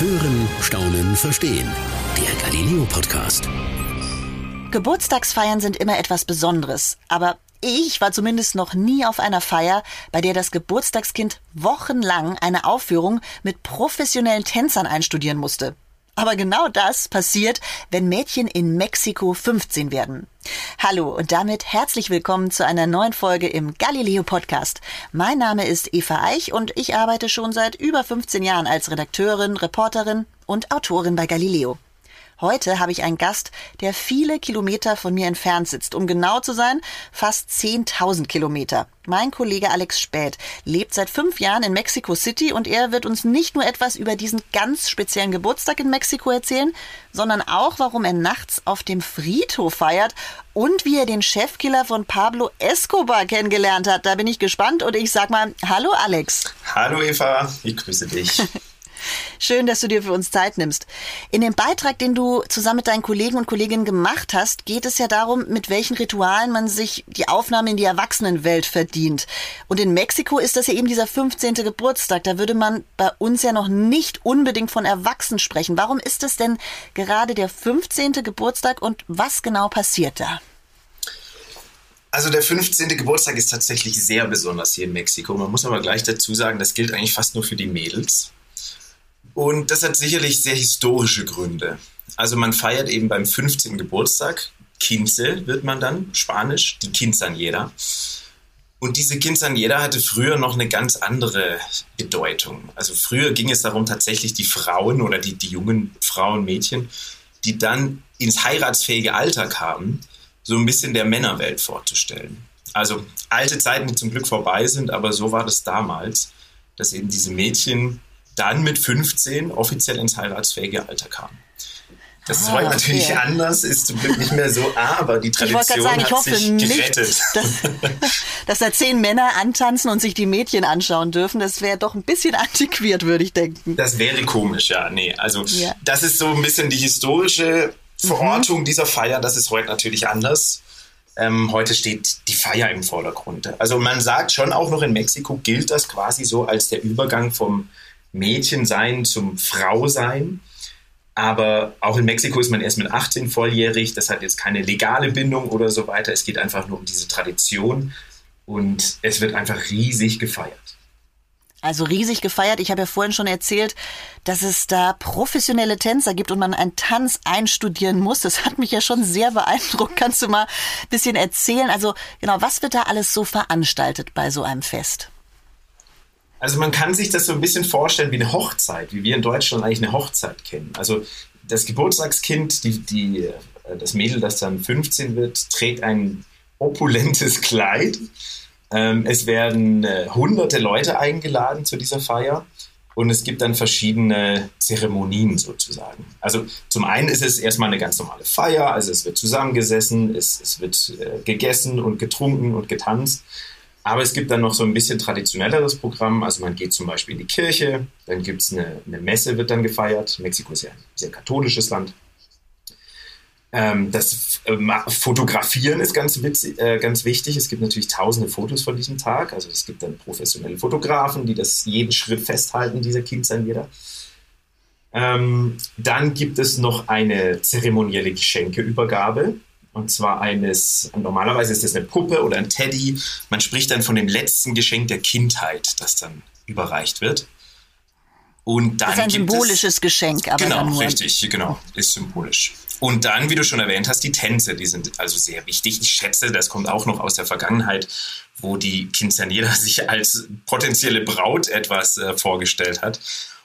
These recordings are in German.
Hören, Staunen, Verstehen. Der Galileo Podcast. Geburtstagsfeiern sind immer etwas Besonderes, aber ich war zumindest noch nie auf einer Feier, bei der das Geburtstagskind wochenlang eine Aufführung mit professionellen Tänzern einstudieren musste. Aber genau das passiert, wenn Mädchen in Mexiko 15 werden. Hallo und damit herzlich willkommen zu einer neuen Folge im Galileo Podcast. Mein Name ist Eva Eich und ich arbeite schon seit über 15 Jahren als Redakteurin, Reporterin und Autorin bei Galileo. Heute habe ich einen Gast, der viele Kilometer von mir entfernt sitzt. Um genau zu sein, fast 10.000 Kilometer. Mein Kollege Alex Späth lebt seit fünf Jahren in Mexico City und er wird uns nicht nur etwas über diesen ganz speziellen Geburtstag in Mexiko erzählen, sondern auch, warum er nachts auf dem Friedhof feiert und wie er den Chefkiller von Pablo Escobar kennengelernt hat. Da bin ich gespannt und ich sag mal, hallo Alex. Hallo Eva, ich grüße dich. Schön, dass du dir für uns Zeit nimmst. In dem Beitrag, den du zusammen mit deinen Kollegen und Kolleginnen gemacht hast, geht es ja darum, mit welchen Ritualen man sich die Aufnahme in die Erwachsenenwelt verdient. Und in Mexiko ist das ja eben dieser 15. Geburtstag. Da würde man bei uns ja noch nicht unbedingt von Erwachsenen sprechen. Warum ist es denn gerade der 15. Geburtstag und was genau passiert da? Also der 15. Geburtstag ist tatsächlich sehr besonders hier in Mexiko. Man muss aber gleich dazu sagen, das gilt eigentlich fast nur für die Mädels. Und das hat sicherlich sehr historische Gründe. Also man feiert eben beim 15. Geburtstag, Quince wird man dann, Spanisch, die Quinceañera. Und diese Quinceañera hatte früher noch eine ganz andere Bedeutung. Also früher ging es darum, tatsächlich die Frauen oder die, die jungen Frauen, Mädchen, die dann ins heiratsfähige Alter kamen, so ein bisschen der Männerwelt vorzustellen. Also alte Zeiten, die zum Glück vorbei sind, aber so war das damals, dass eben diese Mädchen dann mit 15 offiziell ins heiratsfähige Alter kam. Das ah, ist heute okay. natürlich anders, ist zum Glück nicht mehr so, aber die Tradition ich sagen, ich hat sich gerettet. Nicht, dass, dass da zehn Männer antanzen und sich die Mädchen anschauen dürfen, das wäre doch ein bisschen antiquiert, würde ich denken. Das wäre komisch, ja. Nee, also ja. das ist so ein bisschen die historische Verortung mhm. dieser Feier, das ist heute natürlich anders. Ähm, heute steht die Feier im Vordergrund. Also man sagt schon auch noch in Mexiko gilt das quasi so als der Übergang vom Mädchensein zum Frausein. Aber auch in Mexiko ist man erst mit 18 volljährig. Das hat jetzt keine legale Bindung oder so weiter. Es geht einfach nur um diese Tradition. Und es wird einfach riesig gefeiert. Also riesig gefeiert. Ich habe ja vorhin schon erzählt, dass es da professionelle Tänzer gibt und man einen Tanz einstudieren muss. Das hat mich ja schon sehr beeindruckt. Kannst du mal ein bisschen erzählen? Also genau, was wird da alles so veranstaltet bei so einem Fest? Also man kann sich das so ein bisschen vorstellen wie eine Hochzeit, wie wir in Deutschland eigentlich eine Hochzeit kennen. Also das Geburtstagskind, die, die, äh, das Mädel, das dann 15 wird, trägt ein opulentes Kleid. Ähm, es werden äh, hunderte Leute eingeladen zu dieser Feier und es gibt dann verschiedene Zeremonien sozusagen. Also zum einen ist es erstmal eine ganz normale Feier, also es wird zusammengesessen, es, es wird äh, gegessen und getrunken und getanzt. Aber es gibt dann noch so ein bisschen traditionelleres Programm. Also man geht zum Beispiel in die Kirche, dann gibt es eine, eine, Messe, wird dann gefeiert. Mexiko ist ja ein sehr katholisches Land. Ähm, das äh, Fotografieren ist ganz, witzig, äh, ganz wichtig. Es gibt natürlich tausende Fotos von diesem Tag. Also es gibt dann professionelle Fotografen, die das jeden Schritt festhalten, dieser Kind sein jeder. Ähm, dann gibt es noch eine zeremonielle Geschenkeübergabe. Und zwar eines, normalerweise ist das eine Puppe oder ein Teddy. Man spricht dann von dem letzten Geschenk der Kindheit, das dann überreicht wird. Und dann das ist ein symbolisches es, Geschenk, aber. Genau, richtig, genau, ist symbolisch. Und dann, wie du schon erwähnt hast, die Tänze, die sind also sehr wichtig. Ich schätze, das kommt auch noch aus der Vergangenheit, wo die Quinceañera sich als potenzielle Braut etwas äh, vorgestellt hat.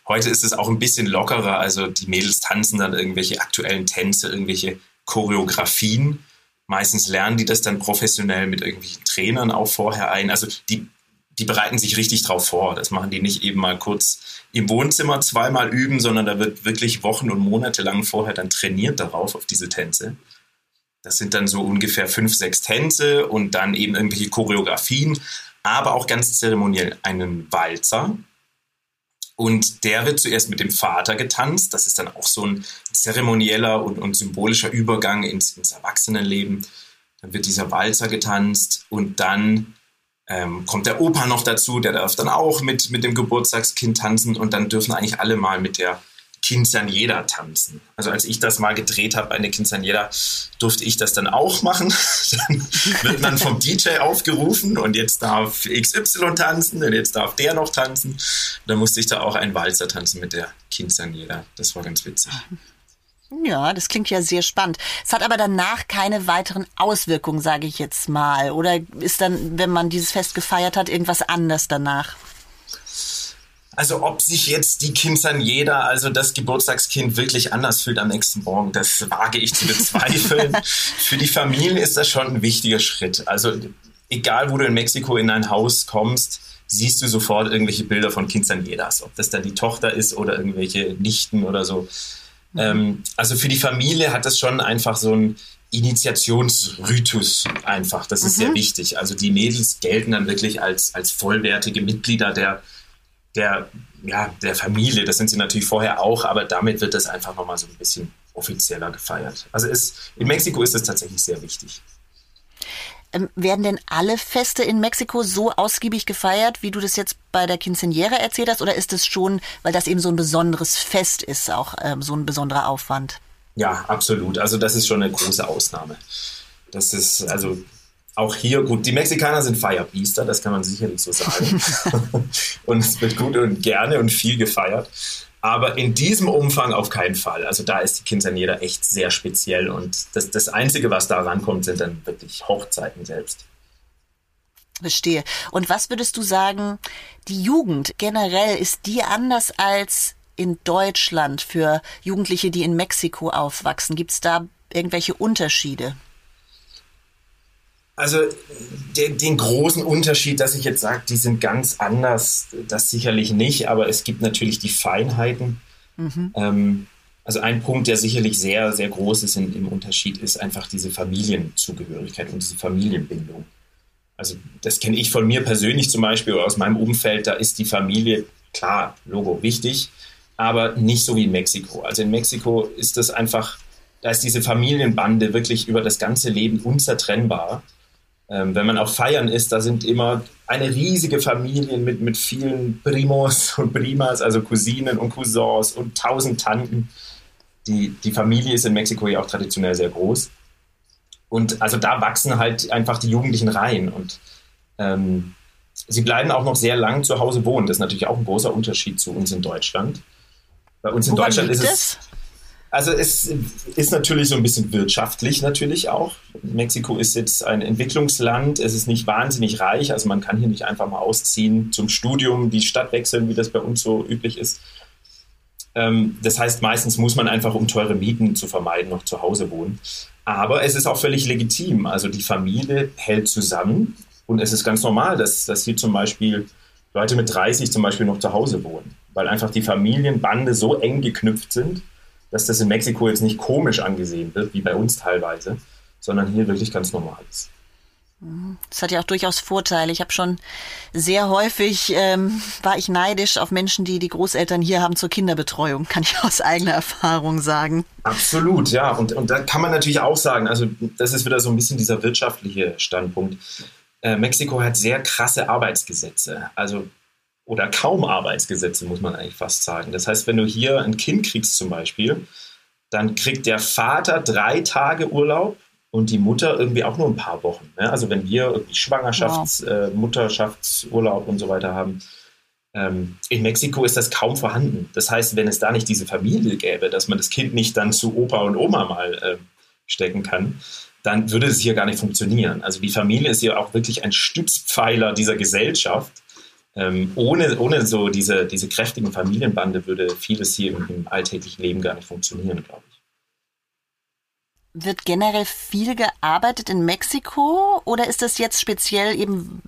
Heute ist es auch ein bisschen lockerer, also die Mädels tanzen dann irgendwelche aktuellen Tänze, irgendwelche Choreografien. Meistens lernen die das dann professionell mit irgendwelchen Trainern auch vorher ein. Also die, die bereiten sich richtig drauf vor. Das machen die nicht eben mal kurz im Wohnzimmer zweimal üben, sondern da wird wirklich Wochen und Monate lang vorher dann trainiert darauf, auf diese Tänze. Das sind dann so ungefähr fünf, sechs Tänze und dann eben irgendwelche Choreografien, aber auch ganz zeremoniell einen Walzer, und der wird zuerst mit dem Vater getanzt. Das ist dann auch so ein zeremonieller und, und symbolischer Übergang ins, ins Erwachsenenleben. Dann wird dieser Walzer getanzt und dann ähm, kommt der Opa noch dazu, der darf dann auch mit, mit dem Geburtstagskind tanzen und dann dürfen eigentlich alle mal mit der Quinceañera tanzen. Also als ich das mal gedreht habe, eine Quinceañera, durfte ich das dann auch machen. dann wird man vom DJ aufgerufen und jetzt darf XY tanzen und jetzt darf der noch tanzen. Dann musste ich da auch einen Walzer tanzen mit der Quinceañera. Das war ganz witzig. Ja, das klingt ja sehr spannend. Es hat aber danach keine weiteren Auswirkungen, sage ich jetzt mal. Oder ist dann, wenn man dieses Fest gefeiert hat, irgendwas anders danach? Also ob sich jetzt die Quinceañera, also das Geburtstagskind, wirklich anders fühlt am nächsten Morgen, das wage ich zu bezweifeln. Für die Familie ist das schon ein wichtiger Schritt. Also egal, wo du in Mexiko in ein Haus kommst, siehst du sofort irgendwelche Bilder von Quinceañeras. Ob das dann die Tochter ist oder irgendwelche Nichten oder so. Mhm. Ähm, also für die Familie hat das schon einfach so ein Initiationsritus einfach. Das ist mhm. sehr wichtig. Also die Mädels gelten dann wirklich als, als vollwertige Mitglieder der der, ja, der Familie. Das sind sie natürlich vorher auch, aber damit wird das einfach nochmal so ein bisschen offizieller gefeiert. Also ist, in Mexiko ist das tatsächlich sehr wichtig. Ähm, werden denn alle Feste in Mexiko so ausgiebig gefeiert, wie du das jetzt bei der Quinceañera erzählt hast? Oder ist es schon, weil das eben so ein besonderes Fest ist, auch ähm, so ein besonderer Aufwand? Ja, absolut. Also das ist schon eine große Ausnahme. Das ist, also auch hier gut. Die Mexikaner sind Firebeaster, das kann man sicherlich so sagen. und es wird gut und gerne und viel gefeiert. Aber in diesem Umfang auf keinen Fall. Also da ist die Quinceañera echt sehr speziell und das, das Einzige, was da rankommt, sind dann wirklich Hochzeiten selbst. Verstehe. Und was würdest du sagen, die Jugend generell, ist die anders als in Deutschland für Jugendliche, die in Mexiko aufwachsen? Gibt es da irgendwelche Unterschiede? Also den, den, großen Unterschied, dass ich jetzt sage, die sind ganz anders, das sicherlich nicht, aber es gibt natürlich die Feinheiten. Mhm. Ähm, also ein Punkt, der sicherlich sehr, sehr groß ist in, im Unterschied, ist einfach diese Familienzugehörigkeit und diese Familienbindung. Also das kenne ich von mir persönlich zum Beispiel oder aus meinem Umfeld, da ist die Familie, klar, Logo wichtig, aber nicht so wie in Mexiko. Also in Mexiko ist das einfach, da ist diese Familienbande wirklich über das ganze Leben unzertrennbar. Ähm, wenn man auf Feiern ist, da sind immer eine riesige Familie mit, mit vielen Primos und Primas, also Cousinen und Cousins und tausend Tanten. Die, die Familie ist in Mexiko ja auch traditionell sehr groß. Und also da wachsen halt einfach die Jugendlichen rein und ähm, sie bleiben auch noch sehr lang zu Hause wohnen. Das ist natürlich auch ein großer Unterschied zu uns in Deutschland. Bei uns in Woran Deutschland ist es. Also es ist natürlich so ein bisschen wirtschaftlich natürlich auch. Mexiko ist jetzt ein Entwicklungsland, es ist nicht wahnsinnig reich, also man kann hier nicht einfach mal ausziehen zum Studium, die Stadt wechseln, wie das bei uns so üblich ist. Ähm, das heißt, meistens muss man einfach, um teure Mieten zu vermeiden, noch zu Hause wohnen. Aber es ist auch völlig legitim. Also die Familie hält zusammen und es ist ganz normal, dass, dass hier zum Beispiel Leute mit 30 zum Beispiel noch zu Hause wohnen, weil einfach die Familienbande so eng geknüpft sind dass das in Mexiko jetzt nicht komisch angesehen wird, wie bei uns teilweise, sondern hier wirklich ganz normal ist. Das hat ja auch durchaus Vorteile. Ich habe schon sehr häufig, ähm, war ich neidisch auf Menschen, die die Großeltern hier haben zur Kinderbetreuung, kann ich aus eigener Erfahrung sagen. Absolut, ja. Und, und da kann man natürlich auch sagen, also das ist wieder so ein bisschen dieser wirtschaftliche Standpunkt. Äh, Mexiko hat sehr krasse Arbeitsgesetze. Also oder kaum Arbeitsgesetze, muss man eigentlich fast sagen. Das heißt, wenn du hier ein Kind kriegst zum Beispiel, dann kriegt der Vater drei Tage Urlaub und die Mutter irgendwie auch nur ein paar Wochen. Ne? Also wenn wir irgendwie Schwangerschafts-, wow. äh, Mutterschaftsurlaub und so weiter haben, ähm, in Mexiko ist das kaum vorhanden. Das heißt, wenn es da nicht diese Familie gäbe, dass man das Kind nicht dann zu Opa und Oma mal äh, stecken kann, dann würde es hier gar nicht funktionieren. Also die Familie ist ja auch wirklich ein Stützpfeiler dieser Gesellschaft ähm, ohne, ohne so diese, diese kräftigen Familienbande würde vieles hier im, im alltäglichen Leben gar nicht funktionieren, glaube ich. Wird generell viel gearbeitet in Mexiko oder ist das jetzt speziell eben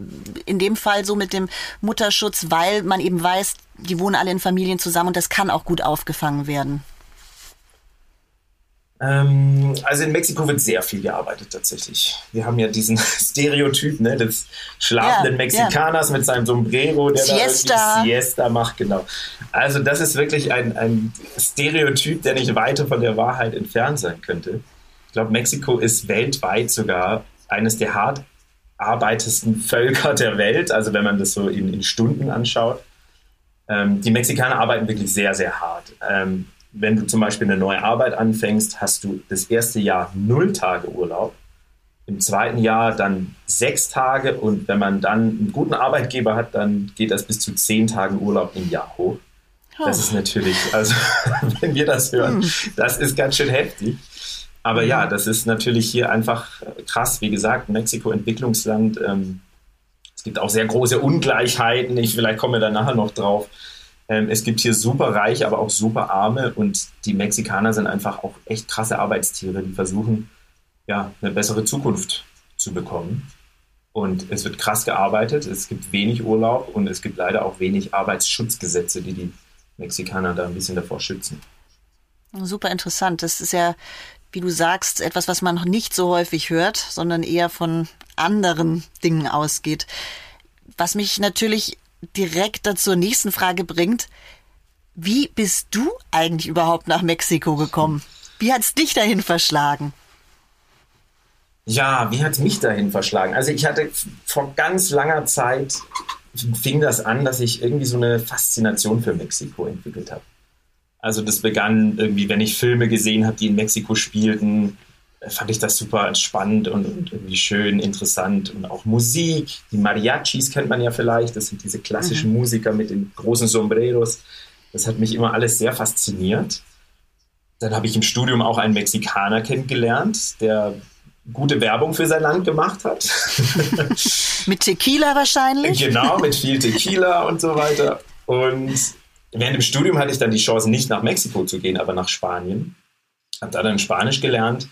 in dem Fall so mit dem Mutterschutz, weil man eben weiß, die wohnen alle in Familien zusammen und das kann auch gut aufgefangen werden? Ähm, also in Mexiko wird sehr viel gearbeitet tatsächlich. Wir haben ja diesen Stereotyp ne, des schlafenden ja, Mexikaners ja. mit seinem Sombrero, der Siesta. da Siesta macht, genau. Also das ist wirklich ein, ein Stereotyp, der nicht weiter von der Wahrheit entfernt sein könnte. Ich glaube, Mexiko ist weltweit sogar eines der hart arbeitesten Völker der Welt, also wenn man das so in, in Stunden anschaut. Ähm, die Mexikaner arbeiten wirklich sehr, sehr hart. Ähm, wenn du zum Beispiel eine neue Arbeit anfängst, hast du das erste Jahr null Tage Urlaub. Im zweiten Jahr dann sechs Tage und wenn man dann einen guten Arbeitgeber hat, dann geht das bis zu zehn Tagen Urlaub im Jahr hoch. Das ist natürlich, also wenn wir das hören, hm. das ist ganz schön heftig. Aber ja, das ist natürlich hier einfach krass. Wie gesagt, Mexiko Entwicklungsland. Ähm, es gibt auch sehr große Ungleichheiten. Ich vielleicht komme da nachher noch drauf. Ähm, es gibt hier super Reiche, aber auch super Arme und die Mexikaner sind einfach auch echt krasse Arbeitstiere, die versuchen, ja, eine bessere Zukunft zu bekommen. Und es wird krass gearbeitet, es gibt wenig Urlaub und es gibt leider auch wenig Arbeitsschutzgesetze, die die Mexikaner da ein bisschen davor schützen. Super interessant. Das ist ja, wie du sagst, etwas, was man noch nicht so häufig hört, sondern eher von anderen Dingen ausgeht. Was mich natürlich direkt zur nächsten Frage bringt. Wie bist du eigentlich überhaupt nach Mexiko gekommen? Wie hat es dich dahin verschlagen? Ja, wie hat es mich dahin verschlagen? Also ich hatte vor ganz langer Zeit, fing das an, dass ich irgendwie so eine Faszination für Mexiko entwickelt habe. Also das begann irgendwie, wenn ich Filme gesehen habe, die in Mexiko spielten, fand ich das super spannend und, und, irgendwie schön, interessant. Und auch Musik, die Mariachis kennt man ja vielleicht, das sind diese klassischen mhm. Musiker mit den großen Sombreros. Das hat mich immer alles sehr fasziniert. Dann habe ich im Studium auch einen Mexikaner kennengelernt, der gute Werbung für sein Land gemacht hat. mit Tequila wahrscheinlich? Genau, mit viel Tequila und so weiter. Und während dem Studium hatte ich dann die Chance, nicht nach Mexiko zu gehen, aber nach Spanien. Habe da dann Spanisch gelernt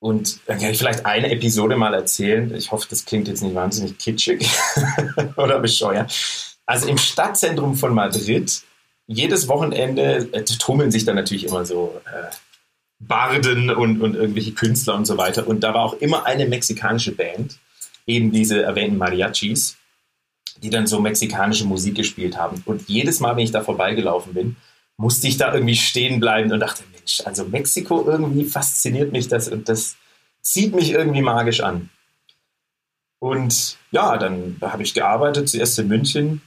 und dann kann ich vielleicht eine Episode mal erzählen. Ich hoffe, das klingt jetzt nicht wahnsinnig kitschig oder bescheuert. Also im Stadtzentrum von Madrid, jedes Wochenende äh, tummeln sich dann natürlich immer so äh, Barden und, und irgendwelche Künstler und so weiter. Und da war auch immer eine mexikanische Band, eben diese erwähnten Mariachis, die dann so mexikanische Musik gespielt haben. Und jedes Mal, wenn ich da vorbeigelaufen bin, musste ich da irgendwie stehen bleiben und dachte, Mensch, also Mexiko irgendwie fasziniert mich das und das zieht mich irgendwie magisch an. Und ja, dann habe ich gearbeitet, zuerst in München,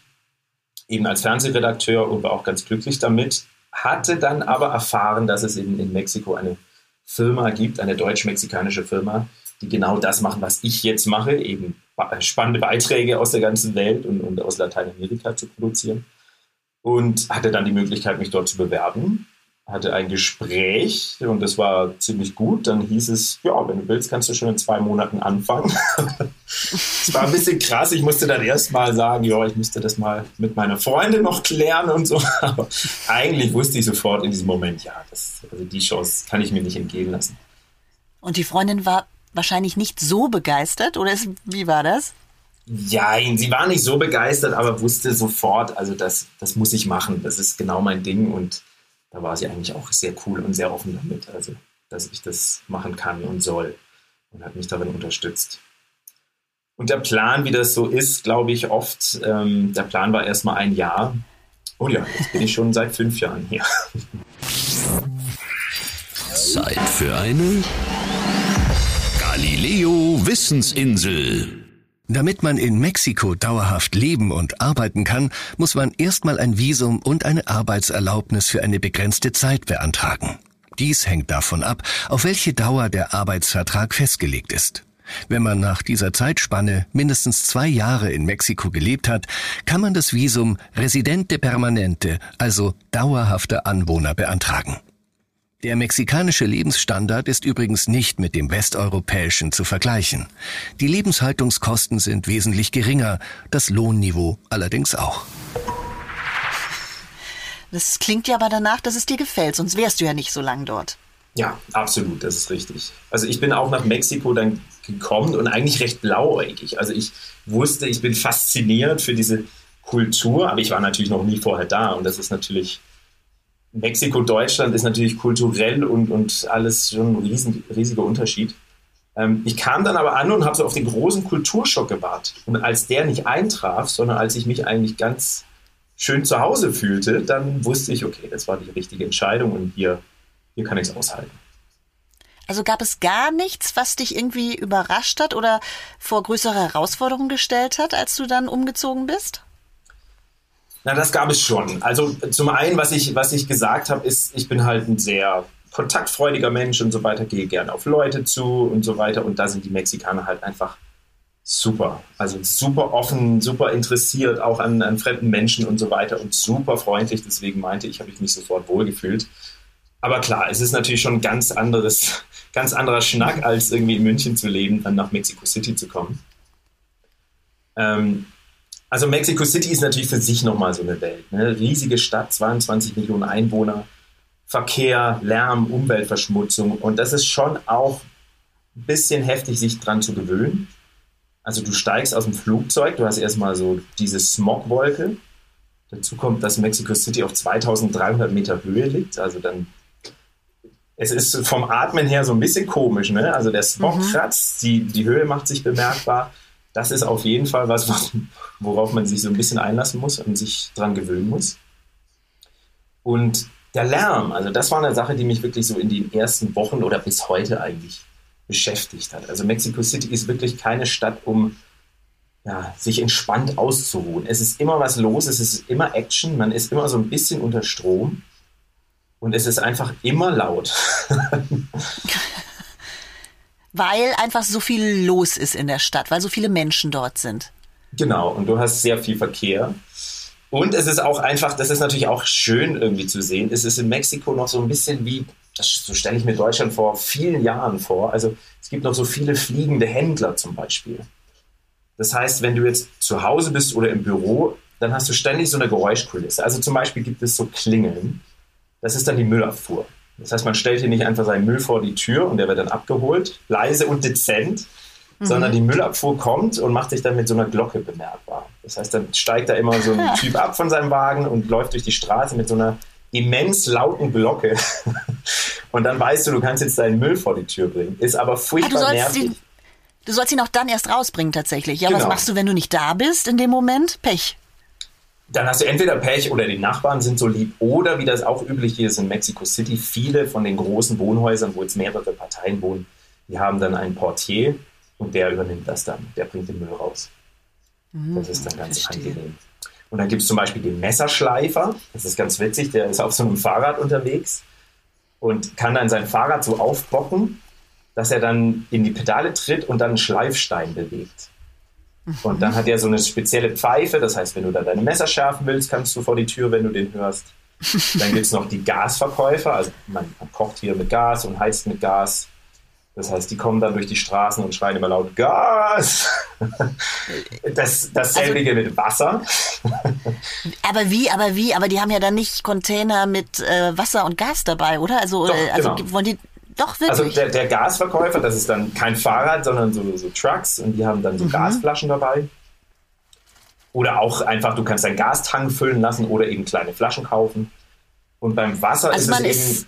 eben als Fernsehredakteur und war auch ganz glücklich damit. Hatte dann aber erfahren, dass es eben in Mexiko eine Firma gibt, eine deutsch-mexikanische Firma, die genau das machen, was ich jetzt mache, eben spannende Beiträge aus der ganzen Welt und, und aus Lateinamerika zu produzieren und hatte dann die Möglichkeit, mich dort zu bewerben. Hatte ein Gespräch und das war ziemlich gut. Dann hieß es, ja, wenn du willst, kannst du schon in zwei Monaten anfangen. Es war ein bisschen krass. Ich musste dann erst mal sagen, ja, ich müsste das mal mit meiner Freundin noch klären und so. Aber eigentlich wusste ich sofort in diesem Moment, ja, das, also die Chance kann ich mir nicht entgehen lassen. Und die Freundin war wahrscheinlich nicht so begeistert, oder ist, wie war das? Ja, sie war nicht so begeistert, aber wusste sofort, also das, das muss ich machen. Das ist genau mein Ding und da war sie eigentlich auch sehr cool und sehr offen damit, also dass ich das machen kann und soll und hat mich darin unterstützt. Und der Plan, wie das so ist, glaube ich oft, ähm, der Plan war erstmal ein Jahr. Und ja, jetzt bin ich schon seit fünf Jahren hier. Zeit für eine Galileo Wissensinsel. Damit man in Mexiko dauerhaft leben und arbeiten kann, muss man erstmal ein Visum und eine Arbeitserlaubnis für eine begrenzte Zeit beantragen. Dies hängt davon ab, auf welche Dauer der Arbeitsvertrag festgelegt ist. Wenn man nach dieser Zeitspanne mindestens zwei Jahre in Mexiko gelebt hat, kann man das Visum Residente Permanente, also dauerhafter Anwohner, beantragen. Der mexikanische Lebensstandard ist übrigens nicht mit dem westeuropäischen zu vergleichen. Die Lebenshaltungskosten sind wesentlich geringer, das Lohnniveau allerdings auch. Das klingt ja aber danach, dass es dir gefällt, sonst wärst du ja nicht so lang dort. Ja, absolut, das ist richtig. Also ich bin auch nach Mexiko dann gekommen und eigentlich recht blauäugig. Also ich wusste, ich bin fasziniert für diese Kultur, aber ich war natürlich noch nie vorher da und das ist natürlich Mexiko, Deutschland ist natürlich kulturell und, und alles schon ein riesen, riesiger Unterschied. Ähm, ich kam dann aber an und habe so auf den großen Kulturschock gewartet. Und als der nicht eintraf, sondern als ich mich eigentlich ganz schön zu Hause fühlte, dann wusste ich, okay, das war die richtige Entscheidung und hier, hier kann ich es aushalten. Also gab es gar nichts, was dich irgendwie überrascht hat oder vor größere Herausforderungen gestellt hat, als du dann umgezogen bist? Na, das gab es schon. Also zum einen, was ich, was ich gesagt habe, ist, ich bin halt ein sehr kontaktfreudiger Mensch und so weiter, gehe gerne auf Leute zu und so weiter. Und da sind die Mexikaner halt einfach super. Also super offen, super interessiert auch an, an fremden Menschen und so weiter und super freundlich. Deswegen meinte ich, habe ich mich sofort wohlgefühlt. Aber klar, es ist natürlich schon ganz anderes, ganz anderer Schnack, als irgendwie in München zu leben, dann nach Mexico City zu kommen. Ähm, also Mexico City ist natürlich für sich nochmal so eine Welt. Ne? Riesige Stadt, 22 Millionen Einwohner, Verkehr, Lärm, Umweltverschmutzung. Und das ist schon auch ein bisschen heftig, sich dran zu gewöhnen. Also du steigst aus dem Flugzeug, du hast erstmal so diese Smogwolke. Dazu kommt, dass Mexico City auf 2300 Meter Höhe liegt. Also dann, es ist vom Atmen her so ein bisschen komisch. Ne? Also der Smog mhm. kratzt, die, die Höhe macht sich bemerkbar das ist auf jeden Fall was, worauf man sich so ein bisschen einlassen muss und sich dran gewöhnen muss. Und der Lärm, also das war eine Sache, die mich wirklich so in den ersten Wochen oder bis heute eigentlich beschäftigt hat. Also Mexico City ist wirklich keine Stadt, um ja, sich entspannt auszuruhen. Es ist immer was los, es ist immer Action, man ist immer so ein bisschen unter Strom und es ist einfach immer laut. weil einfach so viel los ist in der Stadt, weil so viele Menschen dort sind. Genau, und du hast sehr viel Verkehr. Und es ist auch einfach, das ist natürlich auch schön irgendwie zu sehen. Es ist in Mexiko noch so ein bisschen wie, das, so stelle ich mir Deutschland vor vielen Jahren vor. Also es gibt noch so viele fliegende Händler zum Beispiel. Das heißt, wenn du jetzt zu Hause bist oder im Büro, dann hast du ständig so eine Geräuschkulisse. Also zum Beispiel gibt es so Klingeln. Das ist dann die Müllabfuhr. Das heißt, man stellt hier nicht einfach seinen Müll vor die Tür und der wird dann abgeholt, leise und dezent, mhm. sondern die Müllabfuhr kommt und macht sich dann mit so einer Glocke bemerkbar. Das heißt, dann steigt da immer so ein Typ ab von seinem Wagen und läuft durch die Straße mit so einer immens lauten Glocke. und dann weißt du, du kannst jetzt deinen Müll vor die Tür bringen. Ist aber furchtbar ah, nervig. Den, du sollst ihn auch dann erst rausbringen tatsächlich. Ja, genau. was machst du, wenn du nicht da bist in dem Moment? Pech dann hast du entweder Pech oder die Nachbarn sind so lieb oder wie das auch üblich hier ist in Mexico City, viele von den großen Wohnhäusern, wo jetzt mehrere Parteien wohnen, die haben dann einen Portier und der übernimmt das dann, der bringt den Müll raus. Mhm, das ist dann ganz verstehe. angenehm. Und dann gibt es zum Beispiel den Messerschleifer, das ist ganz witzig, der ist auf so einem Fahrrad unterwegs und kann dann sein Fahrrad so aufbocken, dass er dann in die Pedale tritt und dann einen Schleifstein bewegt. Und dann hat er so eine spezielle Pfeife, das heißt, wenn du da deine Messer schärfen willst, kannst du vor die Tür, wenn du den hörst. Dann gibt es noch die Gasverkäufer, also man, man, kocht hier mit Gas und heizt mit Gas. Das heißt, die kommen dann durch die Straßen und schreien immer laut Gas. Das, dasselbe also, mit Wasser. Aber wie, aber wie, aber die haben ja dann nicht Container mit äh, Wasser und Gas dabei, oder? Also, Doch, äh, also genau. wollen die doch, wirklich. Also der, der, Gasverkäufer, das ist dann kein Fahrrad, sondern so, so Trucks und die haben dann so mhm. Gasflaschen dabei. Oder auch einfach, du kannst deinen Gastank füllen lassen oder eben kleine Flaschen kaufen. Und beim Wasser also ist es eben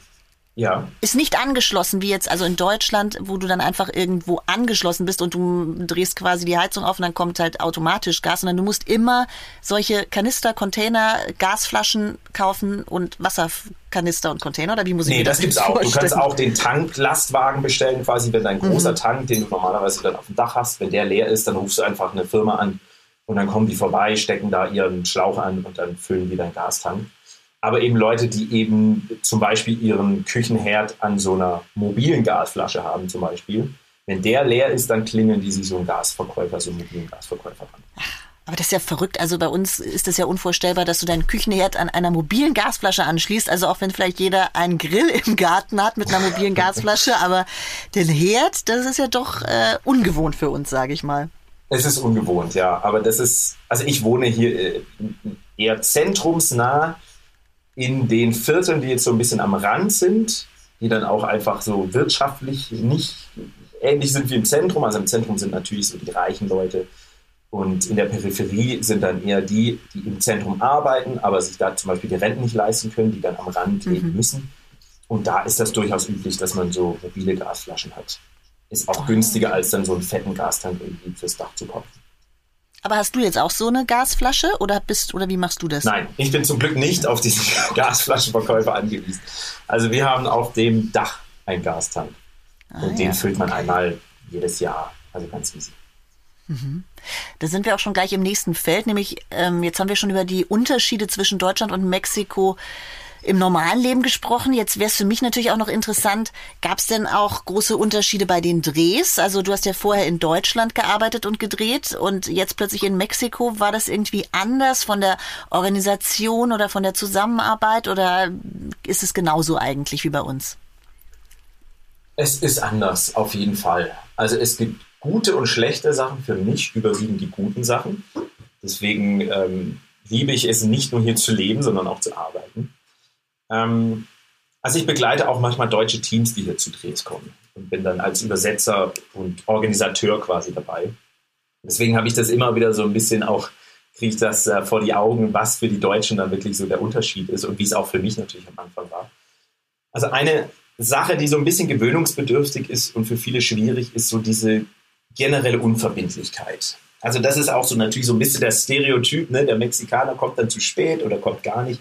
ja. Ist nicht angeschlossen, wie jetzt also in Deutschland, wo du dann einfach irgendwo angeschlossen bist und du drehst quasi die Heizung auf und dann kommt halt automatisch Gas, sondern du musst immer solche Kanister, Container, Gasflaschen kaufen und Wasserkanister und Container oder wie muss ich Nee, mir das, das gibt's auch. Vorstellen? Du kannst auch den Tanklastwagen bestellen, quasi, wenn dein großer mhm. Tank, den du normalerweise dann auf dem Dach hast, wenn der leer ist, dann rufst du einfach eine Firma an und dann kommen die vorbei, stecken da ihren Schlauch an und dann füllen die deinen Gastank aber eben Leute, die eben zum Beispiel ihren Küchenherd an so einer mobilen Gasflasche haben zum Beispiel. Wenn der leer ist, dann klingeln die sich so einen Gasverkäufer, so einen mobilen Gasverkäufer an. Aber das ist ja verrückt. Also bei uns ist das ja unvorstellbar, dass du deinen Küchenherd an einer mobilen Gasflasche anschließt. Also auch wenn vielleicht jeder einen Grill im Garten hat mit einer mobilen Gasflasche, aber den Herd, das ist ja doch äh, ungewohnt für uns, sage ich mal. Es ist ungewohnt, ja. Aber das ist, also ich wohne hier äh, eher zentrumsnah in den Vierteln, die jetzt so ein bisschen am Rand sind, die dann auch einfach so wirtschaftlich nicht ähnlich sind wie im Zentrum. Also im Zentrum sind natürlich so die reichen Leute und in der Peripherie sind dann eher die, die im Zentrum arbeiten, aber sich da zum Beispiel die Renten nicht leisten können, die dann am Rand mhm. leben müssen. Und da ist das durchaus üblich, dass man so mobile Gasflaschen hat. Ist auch günstiger, als dann so einen fetten Gastank irgendwie fürs Dach zu kaufen. Aber hast du jetzt auch so eine Gasflasche oder bist oder wie machst du das? Nein, ich bin zum Glück nicht auf diesen Gasflaschenverkäufer angewiesen. Also wir haben auf dem Dach einen Gastank. Ah, und ja, den füllt man okay. einmal jedes Jahr. Also ganz easy. Mhm. Da sind wir auch schon gleich im nächsten Feld, nämlich ähm, jetzt haben wir schon über die Unterschiede zwischen Deutschland und Mexiko im normalen Leben gesprochen. Jetzt wäre es für mich natürlich auch noch interessant, gab es denn auch große Unterschiede bei den Drehs? Also du hast ja vorher in Deutschland gearbeitet und gedreht und jetzt plötzlich in Mexiko. War das irgendwie anders von der Organisation oder von der Zusammenarbeit oder ist es genauso eigentlich wie bei uns? Es ist anders, auf jeden Fall. Also es gibt gute und schlechte Sachen. Für mich überwiegen die guten Sachen. Deswegen ähm, liebe ich es nicht nur hier zu leben, sondern auch zu arbeiten. Ähm, also ich begleite auch manchmal deutsche Teams, die hier zu Drehs kommen und bin dann als Übersetzer und Organisateur quasi dabei. Deswegen habe ich das immer wieder so ein bisschen auch, kriege ich das äh, vor die Augen, was für die Deutschen dann wirklich so der Unterschied ist und wie es auch für mich natürlich am Anfang war. Also eine Sache, die so ein bisschen gewöhnungsbedürftig ist und für viele schwierig, ist so diese generelle Unverbindlichkeit. Also das ist auch so natürlich so ein bisschen der Stereotyp, ne? der Mexikaner kommt dann zu spät oder kommt gar nicht.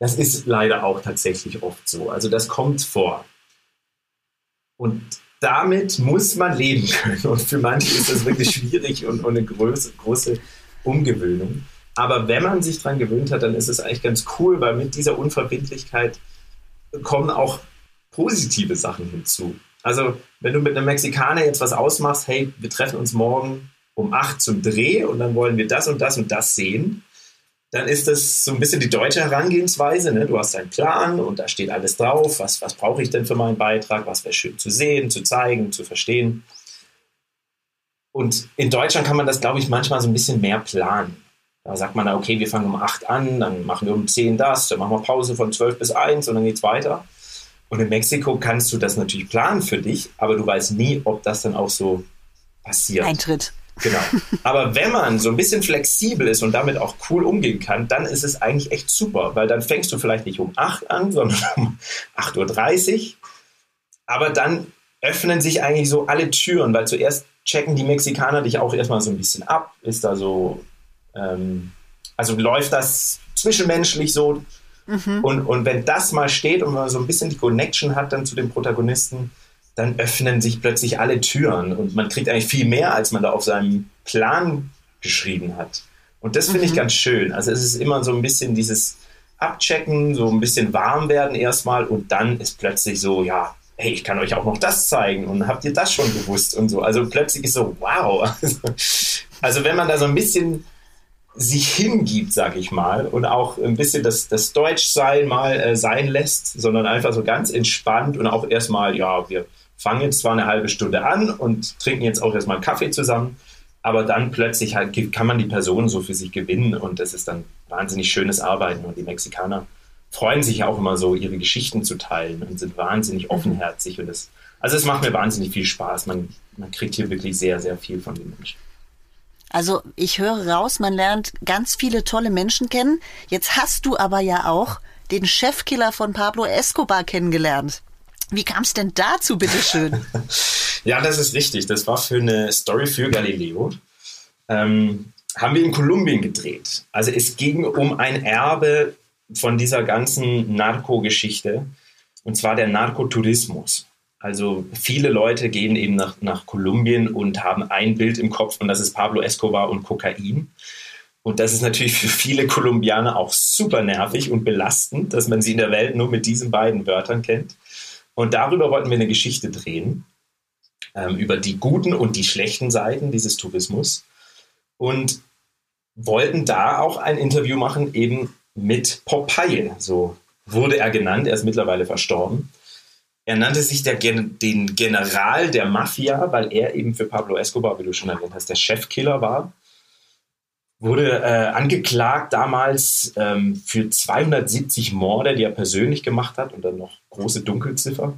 Das ist leider auch tatsächlich oft so. Also das kommt vor. Und damit muss man leben können. Und für manche ist das wirklich schwierig und, und eine große, große Umgewöhnung. Aber wenn man sich daran gewöhnt hat, dann ist es eigentlich ganz cool, weil mit dieser Unverbindlichkeit kommen auch positive Sachen hinzu. Also, wenn du mit einem Mexikaner jetzt was ausmachst, hey, wir treffen uns morgen um acht zum Dreh und dann wollen wir das und das und das sehen, dann ist das so ein bisschen die deutsche Herangehensweise. Ne? Du hast einen Plan und da steht alles drauf. Was, was brauche ich denn für meinen Beitrag? Was wäre schön zu sehen, zu zeigen, zu verstehen? Und in Deutschland kann man das, glaube ich, manchmal so ein bisschen mehr planen. Da sagt man, okay, wir fangen um 8 an, dann machen wir um 10 das, dann machen wir Pause von 12 bis 1 und dann geht es weiter. Und in Mexiko kannst du das natürlich planen für dich, aber du weißt nie, ob das dann auch so passiert. Eintritt. Genau. Aber wenn man so ein bisschen flexibel ist und damit auch cool umgehen kann, dann ist es eigentlich echt super, weil dann fängst du vielleicht nicht um 8 an, sondern um 8.30 Uhr. Aber dann öffnen sich eigentlich so alle Türen, weil zuerst checken die Mexikaner dich auch erstmal so ein bisschen ab. Ist da so, ähm, also läuft das zwischenmenschlich so. Mhm. Und, und wenn das mal steht und man so ein bisschen die Connection hat dann zu den Protagonisten, dann öffnen sich plötzlich alle Türen und man kriegt eigentlich viel mehr, als man da auf seinem Plan geschrieben hat. Und das finde mhm. ich ganz schön. Also es ist immer so ein bisschen dieses Abchecken, so ein bisschen warm werden erstmal und dann ist plötzlich so, ja, hey, ich kann euch auch noch das zeigen und habt ihr das schon gewusst und so. Also plötzlich ist so, wow. Also wenn man da so ein bisschen sich hingibt, sag ich mal, und auch ein bisschen das, das Deutschsein mal äh, sein lässt, sondern einfach so ganz entspannt und auch erstmal, ja, wir fangen jetzt zwar eine halbe Stunde an und trinken jetzt auch erstmal einen Kaffee zusammen, aber dann plötzlich halt kann man die Person so für sich gewinnen und das ist dann wahnsinnig schönes Arbeiten und die Mexikaner freuen sich auch immer so, ihre Geschichten zu teilen und sind wahnsinnig mhm. offenherzig und das, also es macht mir wahnsinnig viel Spaß. Man, man kriegt hier wirklich sehr, sehr viel von den Menschen. Also ich höre raus, man lernt ganz viele tolle Menschen kennen. Jetzt hast du aber ja auch den Chefkiller von Pablo Escobar kennengelernt. Wie kam es denn dazu, bitteschön? ja, das ist richtig. Das war für eine Story für Galileo. Ähm, haben wir in Kolumbien gedreht. Also es ging um ein Erbe von dieser ganzen Narco-Geschichte, und zwar der Narkotourismus. Also viele Leute gehen eben nach, nach Kolumbien und haben ein Bild im Kopf und das ist Pablo Escobar und Kokain. Und das ist natürlich für viele Kolumbianer auch super nervig und belastend, dass man sie in der Welt nur mit diesen beiden Wörtern kennt. Und darüber wollten wir eine Geschichte drehen, ähm, über die guten und die schlechten Seiten dieses Tourismus. Und wollten da auch ein Interview machen, eben mit Popeye, so wurde er genannt, er ist mittlerweile verstorben. Er nannte sich der, den General der Mafia, weil er eben für Pablo Escobar, wie du schon erwähnt hast, der Chefkiller war wurde äh, angeklagt damals ähm, für 270 Morde, die er persönlich gemacht hat und dann noch große Dunkelziffer.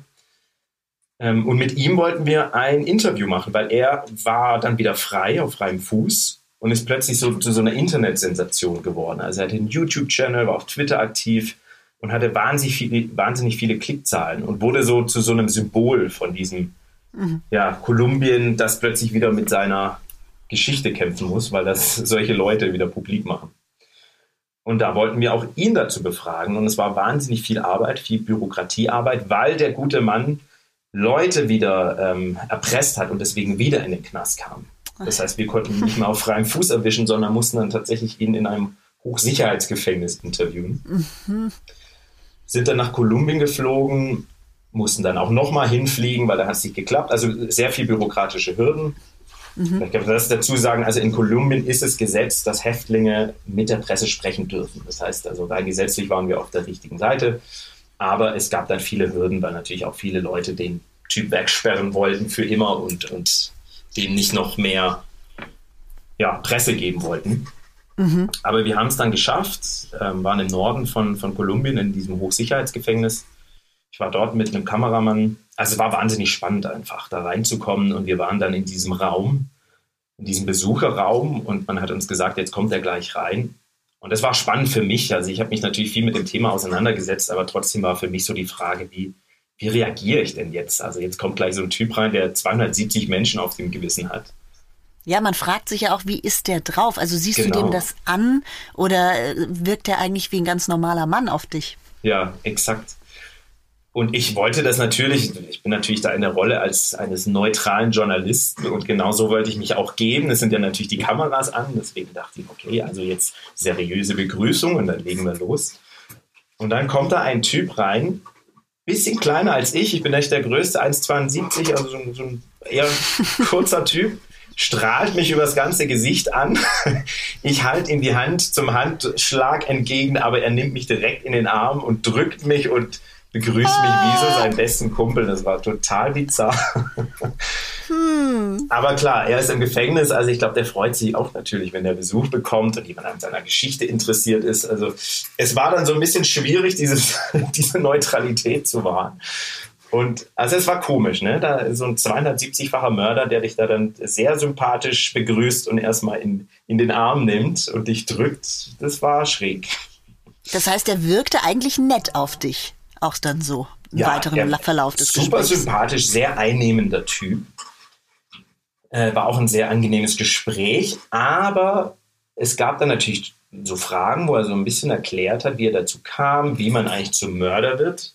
Ähm, und mit ihm wollten wir ein Interview machen, weil er war dann wieder frei, auf freiem Fuß und ist plötzlich so zu so einer Internetsensation geworden. Also er hatte einen YouTube-Channel, war auf Twitter aktiv und hatte wahnsinnig viele, wahnsinnig viele Klickzahlen und wurde so zu so einem Symbol von diesem mhm. ja, Kolumbien, das plötzlich wieder mit seiner Geschichte kämpfen muss, weil das solche Leute wieder publik machen. Und da wollten wir auch ihn dazu befragen. Und es war wahnsinnig viel Arbeit, viel Bürokratiearbeit, weil der gute Mann Leute wieder ähm, erpresst hat und deswegen wieder in den Knast kam. Das heißt, wir konnten ihn nicht mehr auf freiem Fuß erwischen, sondern mussten dann tatsächlich ihn in einem Hochsicherheitsgefängnis interviewen. Sind dann nach Kolumbien geflogen, mussten dann auch nochmal hinfliegen, weil da hat es nicht geklappt. Also sehr viel bürokratische Hürden. Mhm. Ich kann das dazu sagen, also in Kolumbien ist es Gesetz, dass Häftlinge mit der Presse sprechen dürfen. Das heißt also, rein gesetzlich waren wir auf der richtigen Seite. Aber es gab dann viele Hürden, weil natürlich auch viele Leute den Typ wegsperren wollten für immer und, und dem nicht noch mehr ja, Presse geben wollten. Mhm. Aber wir haben es dann geschafft, ähm, waren im Norden von, von Kolumbien in diesem Hochsicherheitsgefängnis. Ich war dort mit einem Kameramann. Also es war wahnsinnig spannend einfach, da reinzukommen. Und wir waren dann in diesem Raum, in diesem Besucherraum. Und man hat uns gesagt, jetzt kommt er gleich rein. Und das war spannend für mich. Also ich habe mich natürlich viel mit dem Thema auseinandergesetzt, aber trotzdem war für mich so die Frage, wie, wie reagiere ich denn jetzt? Also jetzt kommt gleich so ein Typ rein, der 270 Menschen auf dem Gewissen hat. Ja, man fragt sich ja auch, wie ist der drauf? Also siehst genau. du dem das an oder äh, wirkt er eigentlich wie ein ganz normaler Mann auf dich? Ja, exakt. Und ich wollte das natürlich, ich bin natürlich da in der Rolle als eines neutralen Journalisten und genauso wollte ich mich auch geben. Es sind ja natürlich die Kameras an, deswegen dachte ich, okay, also jetzt seriöse Begrüßung und dann legen wir los. Und dann kommt da ein Typ rein, bisschen kleiner als ich, ich bin echt der größte, 1,72, also so, so ein eher kurzer Typ strahlt mich übers ganze Gesicht an. Ich halte ihm die Hand zum Handschlag entgegen, aber er nimmt mich direkt in den Arm und drückt mich und begrüßt mich wie so seinen besten Kumpel. Das war total bizarr. Hm. Aber klar, er ist im Gefängnis, also ich glaube, der freut sich auch natürlich, wenn er Besuch bekommt und jemand an seiner Geschichte interessiert ist. Also es war dann so ein bisschen schwierig, dieses, diese Neutralität zu wahren. Und also es war komisch, ne? Da so ein 270-facher Mörder, der dich da dann sehr sympathisch begrüßt und erstmal in, in den Arm nimmt und dich drückt, das war schräg. Das heißt, er wirkte eigentlich nett auf dich, auch dann so im ja, weiteren Verlauf des super Gesprächs. Super sympathisch, sehr einnehmender Typ. Äh, war auch ein sehr angenehmes Gespräch, aber es gab dann natürlich so Fragen, wo er so ein bisschen erklärt hat, wie er dazu kam, wie man eigentlich zum Mörder wird.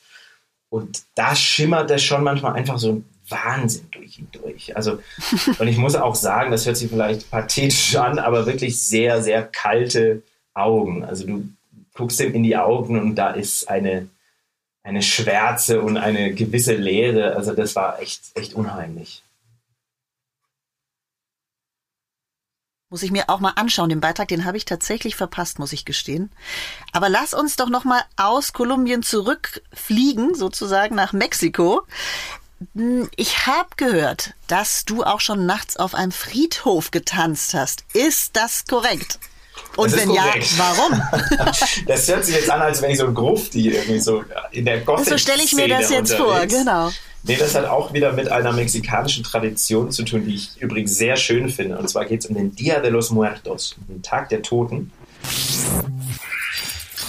Und da schimmert er schon manchmal einfach so ein Wahnsinn durch ihn durch. Also, und ich muss auch sagen, das hört sich vielleicht pathetisch an, aber wirklich sehr, sehr kalte Augen. Also du guckst ihm in die Augen und da ist eine, eine Schwärze und eine gewisse Leere. Also das war echt, echt unheimlich. Muss ich mir auch mal anschauen. Den Beitrag, den habe ich tatsächlich verpasst, muss ich gestehen. Aber lass uns doch noch mal aus Kolumbien zurückfliegen, sozusagen nach Mexiko. Hm, ich habe gehört, dass du auch schon nachts auf einem Friedhof getanzt hast. Ist das korrekt? Und wenn korrekt. ja, warum? das hört sich jetzt an, als wenn ich so ein Grufti irgendwie so in der Gothic So stelle ich mir das jetzt unterwegs. vor, genau. Nee, das hat auch wieder mit einer mexikanischen Tradition zu tun, die ich übrigens sehr schön finde. Und zwar geht es um den Dia de los Muertos, den Tag der Toten.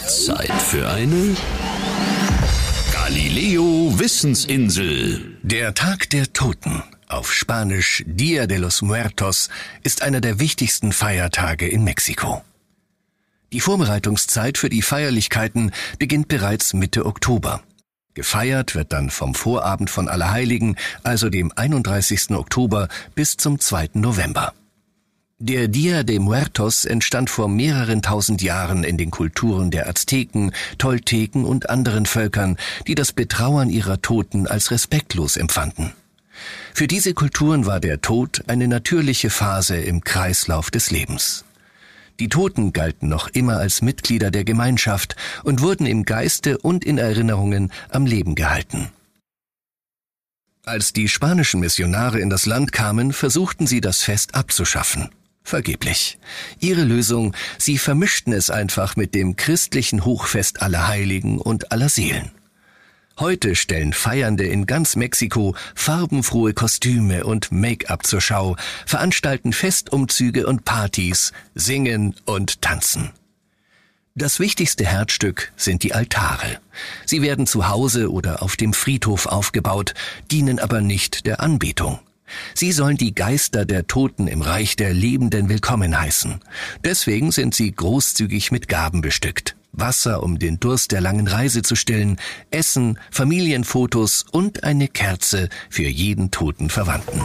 Zeit für eine Galileo Wissensinsel. Der Tag der Toten, auf Spanisch Dia de los Muertos, ist einer der wichtigsten Feiertage in Mexiko. Die Vorbereitungszeit für die Feierlichkeiten beginnt bereits Mitte Oktober. Gefeiert wird dann vom Vorabend von Allerheiligen, also dem 31. Oktober, bis zum 2. November. Der Dia de Muertos entstand vor mehreren tausend Jahren in den Kulturen der Azteken, Tolteken und anderen Völkern, die das Betrauern ihrer Toten als respektlos empfanden. Für diese Kulturen war der Tod eine natürliche Phase im Kreislauf des Lebens. Die Toten galten noch immer als Mitglieder der Gemeinschaft und wurden im Geiste und in Erinnerungen am Leben gehalten. Als die spanischen Missionare in das Land kamen, versuchten sie das Fest abzuschaffen. Vergeblich. Ihre Lösung, sie vermischten es einfach mit dem christlichen Hochfest aller Heiligen und aller Seelen. Heute stellen Feiernde in ganz Mexiko farbenfrohe Kostüme und Make-up zur Schau, veranstalten Festumzüge und Partys, singen und tanzen. Das wichtigste Herzstück sind die Altare. Sie werden zu Hause oder auf dem Friedhof aufgebaut, dienen aber nicht der Anbetung. Sie sollen die Geister der Toten im Reich der Lebenden willkommen heißen. Deswegen sind sie großzügig mit Gaben bestückt. Wasser, um den Durst der langen Reise zu stillen, Essen, Familienfotos und eine Kerze für jeden toten Verwandten.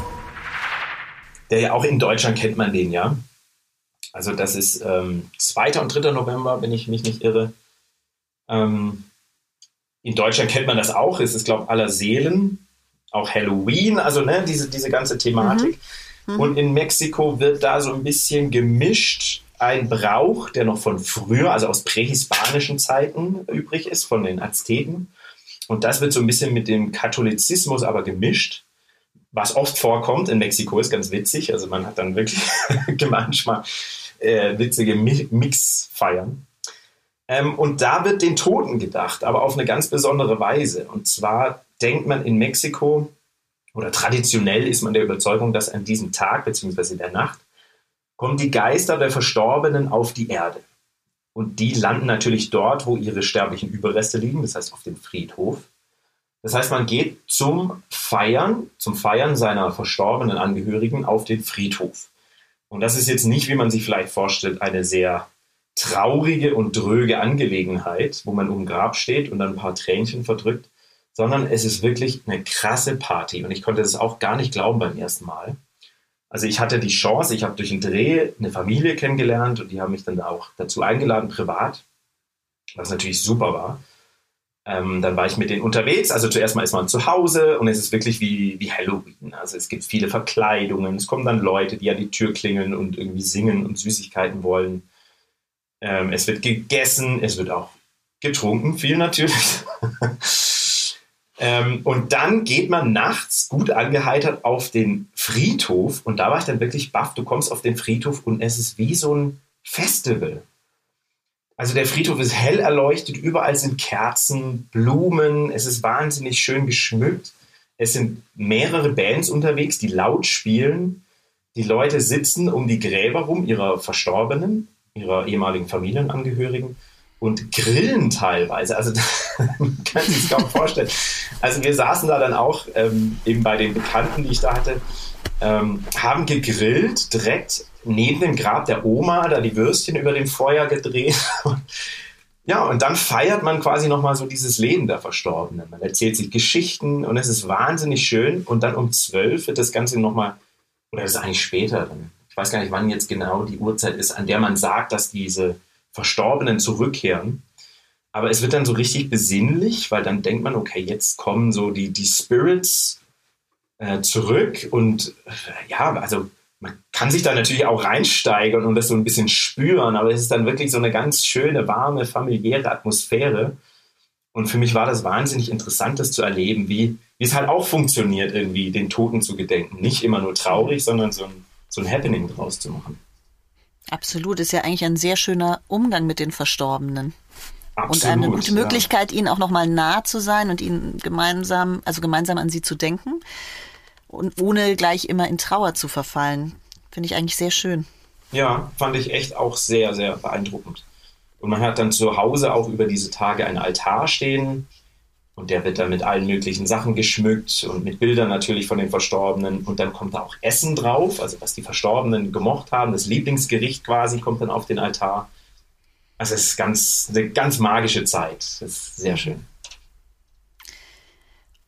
der ja auch in Deutschland kennt man den ja. Also das ist ähm, 2. und 3. November, wenn ich mich nicht irre. Ähm, in Deutschland kennt man das auch. Es ist, glaube ich, aller Seelen. Auch Halloween, also ne, diese, diese ganze Thematik. Mhm. Mhm. Und in Mexiko wird da so ein bisschen gemischt ein Brauch, der noch von früher, also aus prähispanischen Zeiten übrig ist, von den Azteken. Und das wird so ein bisschen mit dem Katholizismus aber gemischt, was oft vorkommt in Mexiko, ist ganz witzig. Also man hat dann wirklich manchmal äh, witzige Mixfeiern. Ähm, und da wird den Toten gedacht, aber auf eine ganz besondere Weise. Und zwar denkt man in Mexiko, oder traditionell ist man der Überzeugung, dass an diesem Tag bzw. der Nacht kommen die Geister der Verstorbenen auf die Erde. Und die landen natürlich dort, wo ihre sterblichen Überreste liegen, das heißt auf dem Friedhof. Das heißt, man geht zum Feiern, zum Feiern seiner verstorbenen Angehörigen auf den Friedhof. Und das ist jetzt nicht, wie man sich vielleicht vorstellt, eine sehr traurige und dröge Angelegenheit, wo man um Grab steht und dann ein paar Tränchen verdrückt, sondern es ist wirklich eine krasse Party. Und ich konnte das auch gar nicht glauben beim ersten Mal. Also ich hatte die Chance, ich habe durch einen Dreh eine Familie kennengelernt und die haben mich dann auch dazu eingeladen, privat, was natürlich super war. Ähm, dann war ich mit denen unterwegs. Also zuerst mal ist man zu Hause und es ist wirklich wie, wie Halloween. Also es gibt viele Verkleidungen. Es kommen dann Leute, die an die Tür klingeln und irgendwie singen und Süßigkeiten wollen. Ähm, es wird gegessen, es wird auch getrunken, viel natürlich. ähm, und dann geht man nachts gut angeheitert auf den Friedhof und da war ich dann wirklich baff. Du kommst auf den Friedhof und es ist wie so ein Festival. Also der Friedhof ist hell erleuchtet, überall sind Kerzen, Blumen, es ist wahnsinnig schön geschmückt. Es sind mehrere Bands unterwegs, die laut spielen. Die Leute sitzen um die Gräber rum ihrer Verstorbenen ihrer ehemaligen Familienangehörigen und grillen teilweise. Also man kann sich kaum vorstellen. Also wir saßen da dann auch ähm, eben bei den Bekannten, die ich da hatte, ähm, haben gegrillt direkt neben dem Grab der Oma, da die Würstchen über dem Feuer gedreht. ja, und dann feiert man quasi nochmal so dieses Leben der Verstorbenen. Man erzählt sich Geschichten und es ist wahnsinnig schön. Und dann um zwölf wird das Ganze nochmal, oder das ist eigentlich später, ich weiß gar nicht, wann jetzt genau die Uhrzeit ist, an der man sagt, dass diese Verstorbenen zurückkehren. Aber es wird dann so richtig besinnlich, weil dann denkt man, okay, jetzt kommen so die, die Spirits äh, zurück und äh, ja, also man kann sich da natürlich auch reinsteigern und das so ein bisschen spüren, aber es ist dann wirklich so eine ganz schöne, warme, familiäre Atmosphäre. Und für mich war das wahnsinnig interessant, das zu erleben, wie, wie es halt auch funktioniert, irgendwie den Toten zu gedenken. Nicht immer nur traurig, sondern so ein so ein Happening draus zu machen. Absolut, ist ja eigentlich ein sehr schöner Umgang mit den Verstorbenen. Absolut, und eine gute Möglichkeit, ihnen auch nochmal nah zu sein und ihnen gemeinsam, also gemeinsam an sie zu denken und ohne gleich immer in Trauer zu verfallen. Finde ich eigentlich sehr schön. Ja, fand ich echt auch sehr, sehr beeindruckend. Und man hat dann zu Hause auch über diese Tage einen Altar stehen, und der wird dann mit allen möglichen Sachen geschmückt und mit Bildern natürlich von den Verstorbenen. Und dann kommt da auch Essen drauf, also was die Verstorbenen gemocht haben. Das Lieblingsgericht quasi kommt dann auf den Altar. Also es ist ganz, eine ganz magische Zeit. Das ist sehr schön.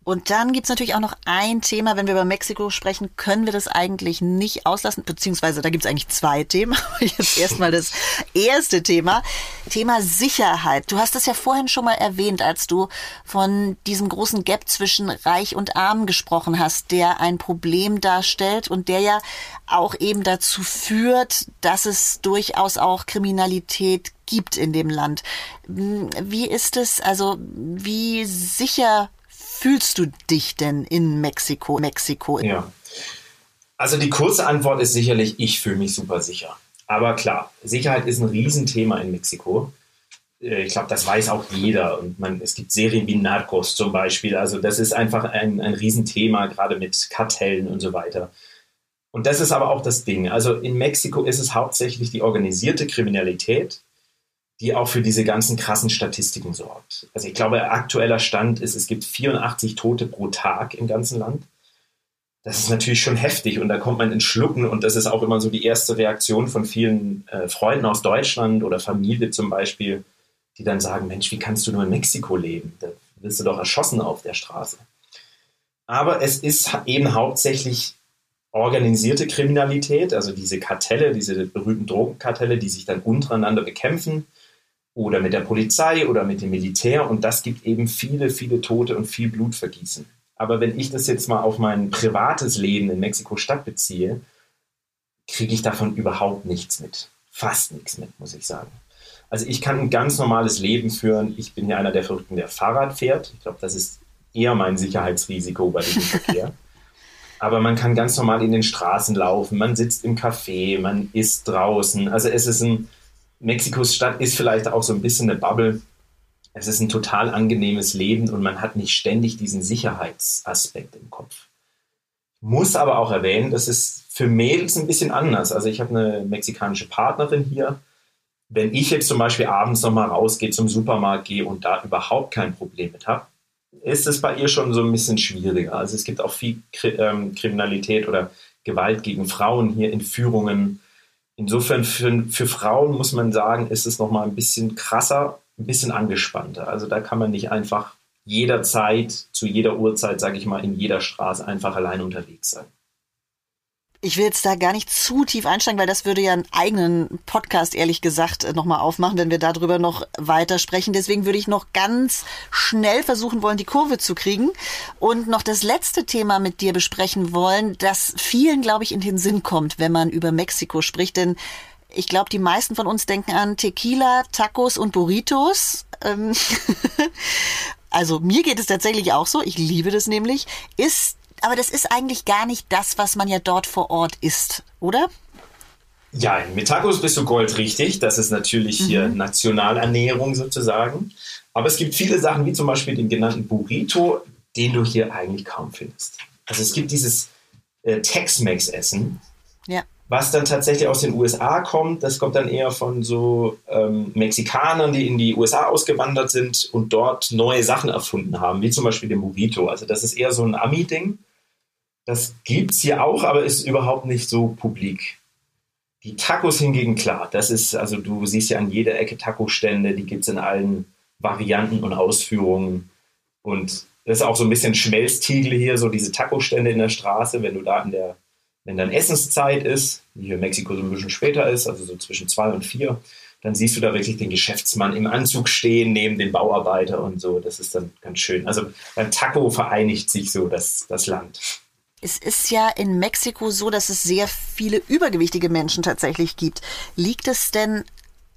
Und dann gibt's natürlich auch noch ein Thema, wenn wir über Mexiko sprechen, können wir das eigentlich nicht auslassen, beziehungsweise da gibt's eigentlich zwei Themen. Jetzt erstmal das erste Thema, Thema Sicherheit. Du hast das ja vorhin schon mal erwähnt, als du von diesem großen Gap zwischen Reich und Arm gesprochen hast, der ein Problem darstellt und der ja auch eben dazu führt, dass es durchaus auch Kriminalität gibt in dem Land. Wie ist es, also wie sicher fühlst du dich denn in Mexiko? Mexiko? Ja. Also die kurze Antwort ist sicherlich, ich fühle mich super sicher. Aber klar, Sicherheit ist ein Riesenthema in Mexiko. Äh, ich glaube, das weiß auch jeder. Und man, es gibt Serien wie Narcos zum Beispiel. Also das ist einfach ein, ein Riesenthema, gerade mit Kartellen und so weiter. Und das ist aber auch das Ding. Also in Mexiko ist es hauptsächlich die organisierte Kriminalität, die auch für diese ganzen krassen Statistiken sorgt. Also ich glaube, aktueller Stand ist, es gibt 84 Tote pro Tag im ganzen Land. Das ist natürlich schon heftig und da kommt man ins Schlucken und das ist auch immer so die erste Reaktion von vielen äh, Freunden aus Deutschland oder Familie zum Beispiel, die dann sagen, Mensch, wie kannst du nur in Mexiko leben? Da wirst du doch erschossen auf der Straße. Aber es ist eben hauptsächlich organisierte Kriminalität, also diese Kartelle, diese berühmten Drogenkartelle, die sich dann untereinander bekämpfen oder mit der Polizei oder mit dem Militär und das gibt eben viele, viele Tote und viel Blutvergießen. Aber wenn ich das jetzt mal auf mein privates Leben in Mexiko-Stadt beziehe, kriege ich davon überhaupt nichts mit. Fast nichts mit, muss ich sagen. Also ich kann ein ganz normales Leben führen. Ich bin ja einer der Verrückten, der Fahrrad fährt. Ich glaube, das ist eher mein Sicherheitsrisiko bei diesem Verkehr. Aber man kann ganz normal in den Straßen laufen, man sitzt im Café, man isst draußen. Also es ist ein, Mexikos Stadt ist vielleicht auch so ein bisschen eine Bubble. Es ist ein total angenehmes Leben und man hat nicht ständig diesen Sicherheitsaspekt im Kopf. Muss aber auch erwähnen, das ist für Mädels ein bisschen anders. Also ich habe eine mexikanische Partnerin hier. Wenn ich jetzt zum Beispiel abends nochmal rausgehe zum Supermarkt gehe und da überhaupt kein Problem mit habe, ist es bei ihr schon so ein bisschen schwieriger. Also es gibt auch viel ähm, Kriminalität oder Gewalt gegen Frauen hier, Entführungen. Insofern für, für Frauen muss man sagen, ist es nochmal ein bisschen krasser, ein bisschen angespannter. Also da kann man nicht einfach jederzeit, zu jeder Uhrzeit, sage ich mal, in jeder Straße einfach allein unterwegs sein. Ich will jetzt da gar nicht zu tief einsteigen, weil das würde ja einen eigenen Podcast, ehrlich gesagt, äh, nochmal aufmachen, wenn wir darüber noch weiter sprechen. Deswegen würde ich noch ganz schnell versuchen wollen, die Kurve zu kriegen und noch das letzte Thema mit dir besprechen wollen, das vielen, glaube ich, in den Sinn kommt, wenn man über Mexiko spricht. Denn ich glaube, die meisten von uns denken an Tequila, Tacos und Burritos. Ähm, also mir geht es tatsächlich auch so. Ich liebe das nämlich. Ist aber das ist eigentlich gar nicht das, was man ja dort vor Ort isst, oder? Ja, mit Tacos bist du goldrichtig. Das ist natürlich mhm. hier Nationalernährung sozusagen. Aber es gibt viele Sachen, wie zum Beispiel den genannten Burrito, den du hier eigentlich kaum findest. Also es gibt dieses äh, Tex-Mex-Essen. Was dann tatsächlich aus den USA kommt. Das kommt dann eher von so ähm, Mexikanern, die in die USA ausgewandert sind und dort neue Sachen erfunden haben, wie zum Beispiel den Burrito. Also das ist eher so ein Ami-Ding. Das gibt es hier auch, aber ist überhaupt nicht so publik. Die Tacos hingegen, klar, das ist, also du siehst ja an jeder Ecke Taco-Stände, die gibt es in allen Varianten und Ausführungen. Und das ist auch so ein bisschen Schmelztiegel hier, so diese Taco-Stände in der Straße, wenn du da in der, wenn dann Essenszeit ist, die hier in Mexiko so ein bisschen später ist, also so zwischen zwei und vier, dann siehst du da wirklich den Geschäftsmann im Anzug stehen, neben den Bauarbeiter und so. Das ist dann ganz schön. Also beim Taco vereinigt sich so das, das Land. Es ist ja in Mexiko so, dass es sehr viele übergewichtige Menschen tatsächlich gibt. Liegt es denn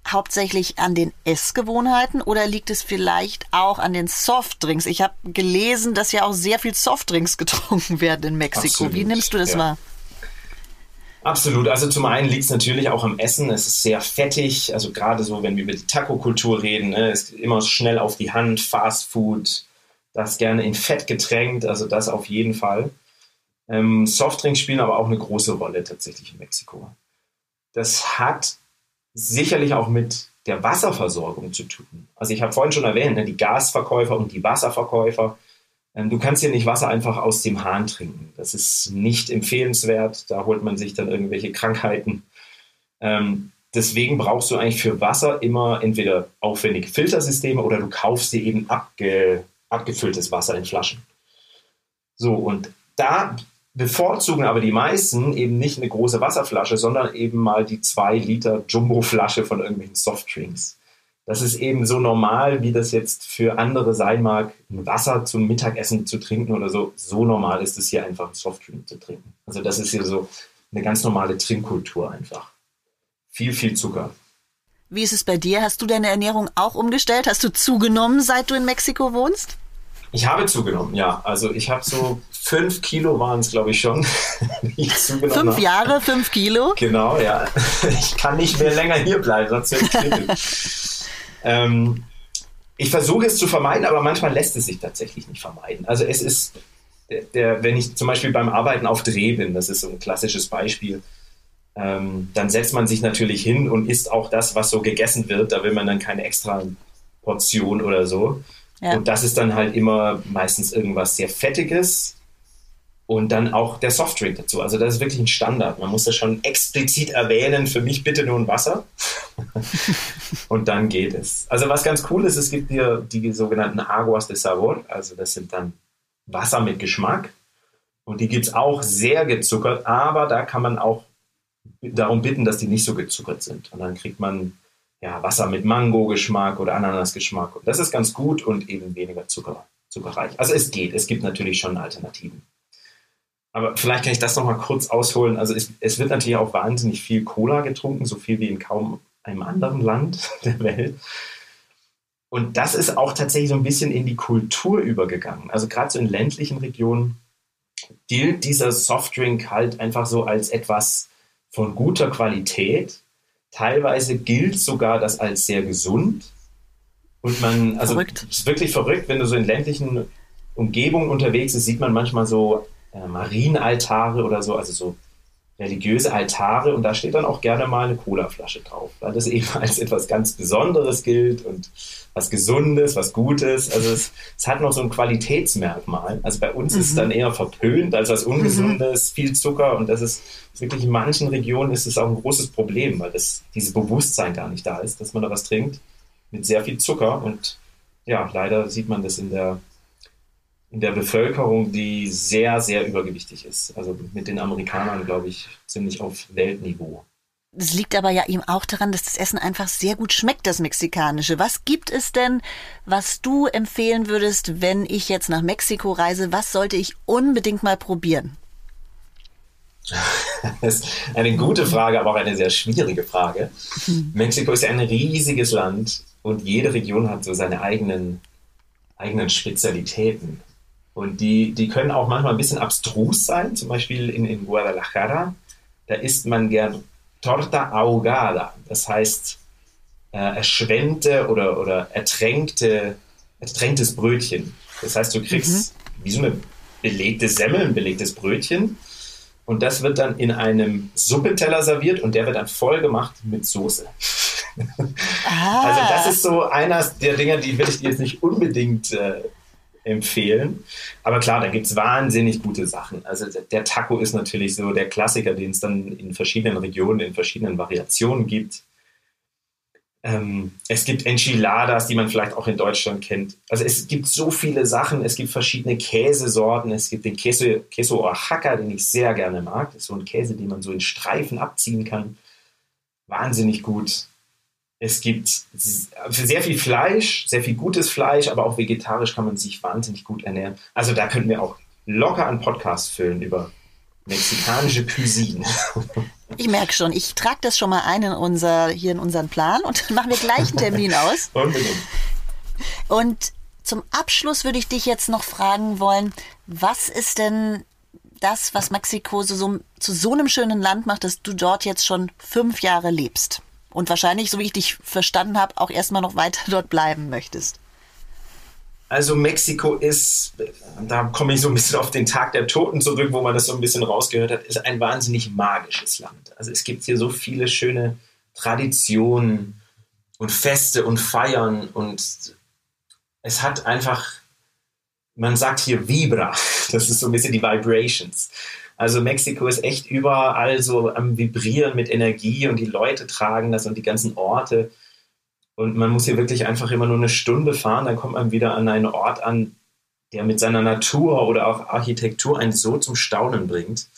hauptsächlich an den Essgewohnheiten oder liegt es vielleicht auch an den Softdrinks? Ich habe gelesen, dass ja auch sehr viel Softdrinks getrunken werden in Mexiko. Absolut, Wie nimmst du das ja. wahr? Absolut. Also zum einen liegt es natürlich auch am Essen. Es ist sehr fettig. Also gerade so, wenn wir über die Taco-Kultur reden, ne, ist immer schnell auf die Hand, Fast Food, das gerne in Fett getränkt. Also das auf jeden Fall. Ähm, Softdrinks spielen aber auch eine große Rolle tatsächlich in Mexiko. Das hat sicherlich auch mit der Wasserversorgung zu tun. Also ich habe vorhin schon erwähnt, ne, die Gasverkäufer und die Wasserverkäufer. Ähm, du kannst hier nicht Wasser einfach aus dem Hahn trinken. Das ist nicht empfehlenswert. Da holt man sich dann irgendwelche Krankheiten. Ähm, deswegen brauchst du eigentlich für Wasser immer entweder aufwendige Filtersysteme oder du kaufst dir eben abge, abgefülltes Wasser in Flaschen. So, und da bevorzugen aber die meisten eben nicht eine große Wasserflasche, sondern eben mal die zwei Liter Jumbo-Flasche von irgendwelchen Softdrinks. Das ist eben so normal, wie das jetzt für andere sein mag, ein Wasser zum Mittagessen zu trinken oder so. So normal ist es hier einfach, ein Softdrink zu trinken. Also das ist hier so eine ganz normale Trinkkultur einfach. Viel, viel Zucker. Wie ist es bei dir? Hast du deine Ernährung auch umgestellt? Hast du zugenommen, seit du in Mexiko wohnst? Ich habe zugenommen, ja. Also ich habe so fünf Kilo waren es, glaube ich, schon. fünf habe. Jahre, fünf Kilo? Genau, ja. Ich kann nicht mehr länger hier bleiben, sonst wird es ähm, Ich versuche es zu vermeiden, aber manchmal lässt es sich tatsächlich nicht vermeiden. Also es ist, der, der, wenn ich zum Beispiel beim Arbeiten auf Dreh bin, das ist so ein klassisches Beispiel, ähm, dann setzt man sich natürlich hin und isst auch das, was so gegessen wird. Da will man dann keine extra Portion oder so. Ja. Und das ist dann halt immer meistens irgendwas sehr Fettiges und dann auch der Softdrink dazu. Also das ist wirklich ein Standard. Man muss das schon explizit erwähnen. Für mich bitte nur ein Wasser. und dann geht es. Also was ganz cool ist, es gibt hier die sogenannten Aguas de Sabor. Also das sind dann Wasser mit Geschmack. Und die gibt es auch sehr gezuckert, aber da kann man auch darum bitten, dass die nicht so gezuckert sind. Und dann kriegt man ja, Wasser mit Mango-Geschmack oder Ananas-Geschmack. Und das ist ganz gut und eben weniger Zucker, zuckerreich. Also es geht, es gibt natürlich schon Alternativen. Aber vielleicht kann ich das nochmal kurz ausholen. Also es, es, wird natürlich auch wahnsinnig viel Cola getrunken, so viel wie in kaum einem anderen Land der Welt. Und das ist auch tatsächlich so ein bisschen in die Kultur übergegangen. Also gerade so in ländlichen Regionen gilt dieser Softdrink halt einfach so als etwas von guter Qualität. Teilweise gilt sogar das als sehr gesund. Und man, also verrückt. ist wirklich verrückt, wenn du so in ländlichen Umgebungen unterwegs bist, sieht man manchmal so äh, Marienaltare oder so, also so religiöse Altare und da steht dann auch gerne mal eine Colaflasche drauf, weil das eben als etwas ganz Besonderes gilt und was Gesundes, was Gutes. Also es, es hat noch so ein Qualitätsmerkmal. Also bei uns mhm. ist es dann eher verpönt als was Ungesundes, mhm. viel Zucker und das ist wirklich in manchen Regionen ist es auch ein großes Problem, weil das dieses Bewusstsein gar nicht da ist, dass man da was trinkt mit sehr viel Zucker und ja, leider sieht man das in der in der Bevölkerung, die sehr, sehr übergewichtig ist. Also mit den Amerikanern, glaube ich, ziemlich auf Weltniveau. Das liegt aber ja eben auch daran, dass das Essen einfach sehr gut schmeckt, das Mexikanische. Was gibt es denn, was du empfehlen würdest, wenn ich jetzt nach Mexiko reise? Was sollte ich unbedingt mal probieren? Das ist eine gute Frage, aber auch eine sehr schwierige Frage. Mhm. Mexiko ist ein riesiges Land und jede Region hat so seine eigenen, eigenen Spezialitäten. Und die, die können auch manchmal ein bisschen abstrus sein. Zum Beispiel in, in Guadalajara, da isst man gern Torta ahogada. Das heißt, äh, erschwemmte oder, oder ertränkte, ertränktes Brötchen. Das heißt, du kriegst mhm. wie so eine belegte Semmel, ein belegtes Brötchen. Und das wird dann in einem Suppeteller serviert und der wird dann voll gemacht mit Soße. Ah. Also das ist so einer der Dinge, die will ich dir jetzt nicht unbedingt äh, empfehlen. Aber klar, da gibt es wahnsinnig gute Sachen. Also der Taco ist natürlich so der Klassiker, den es dann in verschiedenen Regionen, in verschiedenen Variationen gibt. Ähm, es gibt Enchiladas, die man vielleicht auch in Deutschland kennt. Also es gibt so viele Sachen. Es gibt verschiedene Käsesorten. Es gibt den Queso, Queso Oaxaca, den ich sehr gerne mag. Das ist so ein Käse, den man so in Streifen abziehen kann. Wahnsinnig gut. Es gibt sehr viel Fleisch, sehr viel gutes Fleisch, aber auch vegetarisch kann man sich wahnsinnig gut ernähren. Also da könnten wir auch locker einen Podcast füllen über mexikanische Cuisine. Ich merke schon, ich trage das schon mal ein in unser, hier in unseren Plan und dann machen wir gleich einen Termin aus. Unbedingt. Und zum Abschluss würde ich dich jetzt noch fragen wollen, was ist denn das, was Mexiko so, so, zu so einem schönen Land macht, dass du dort jetzt schon fünf Jahre lebst? Und wahrscheinlich, so wie ich dich verstanden habe, auch erstmal noch weiter dort bleiben möchtest. Also Mexiko ist, da komme ich so ein bisschen auf den Tag der Toten zurück, wo man das so ein bisschen rausgehört hat, ist ein wahnsinnig magisches Land. Also es gibt hier so viele schöne Traditionen und Feste und Feiern und es hat einfach, man sagt hier Vibra, das ist so ein bisschen die Vibrations. Also Mexiko ist echt überall so am Vibrieren mit Energie und die Leute tragen das und die ganzen Orte. Und man muss hier wirklich einfach immer nur eine Stunde fahren, dann kommt man wieder an einen Ort an, der mit seiner Natur oder auch Architektur einen so zum Staunen bringt.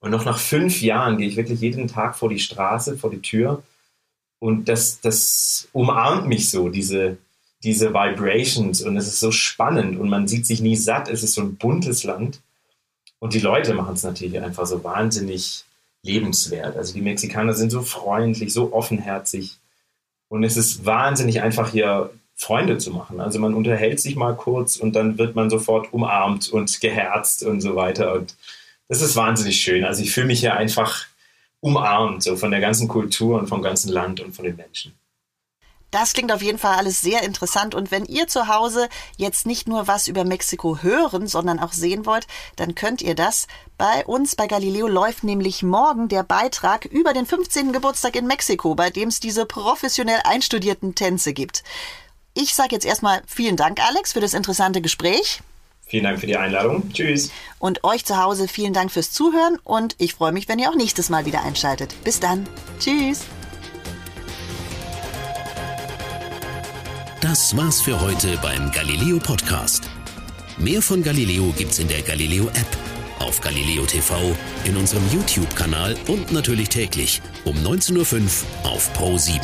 Und noch nach fünf Jahren gehe ich wirklich jeden Tag vor die Straße, vor die Tür. Und das, das umarmt mich so, diese, diese Vibrations. Und es ist so spannend und man sieht sich nie satt. Es ist so ein buntes Land. Und die Leute machen es natürlich einfach so wahnsinnig lebenswert. Also die Mexikaner sind so freundlich, so offenherzig. Und es ist wahnsinnig einfach hier Freunde zu machen. Also man unterhält sich mal kurz und dann wird man sofort umarmt und geherzt und so weiter. Und das ist wahnsinnig schön. Also ich fühle mich hier einfach umarmt, so von der ganzen Kultur und vom ganzen Land und von den Menschen. Das klingt auf jeden Fall alles sehr interessant. Und wenn ihr zu Hause jetzt nicht nur was über Mexiko hören, sondern auch sehen wollt, dann könnt ihr das. Bei uns bei Galileo läuft nämlich morgen der Beitrag über den 15. Geburtstag in Mexiko, bei dem es diese professionell einstudierten Tänze gibt. Ich sage jetzt erstmal vielen Dank, Alex, für das interessante Gespräch. Vielen Dank für die Einladung. Tschüss. Und euch zu Hause vielen Dank fürs Zuhören und ich freue mich, wenn ihr auch nächstes Mal wieder einschaltet. Bis dann. Tschüss. Das war's für heute beim Galileo Podcast. Mehr von Galileo gibt's in der Galileo App auf Galileo TV, in unserem YouTube-Kanal und natürlich täglich um 19.05 Uhr auf Pro 7.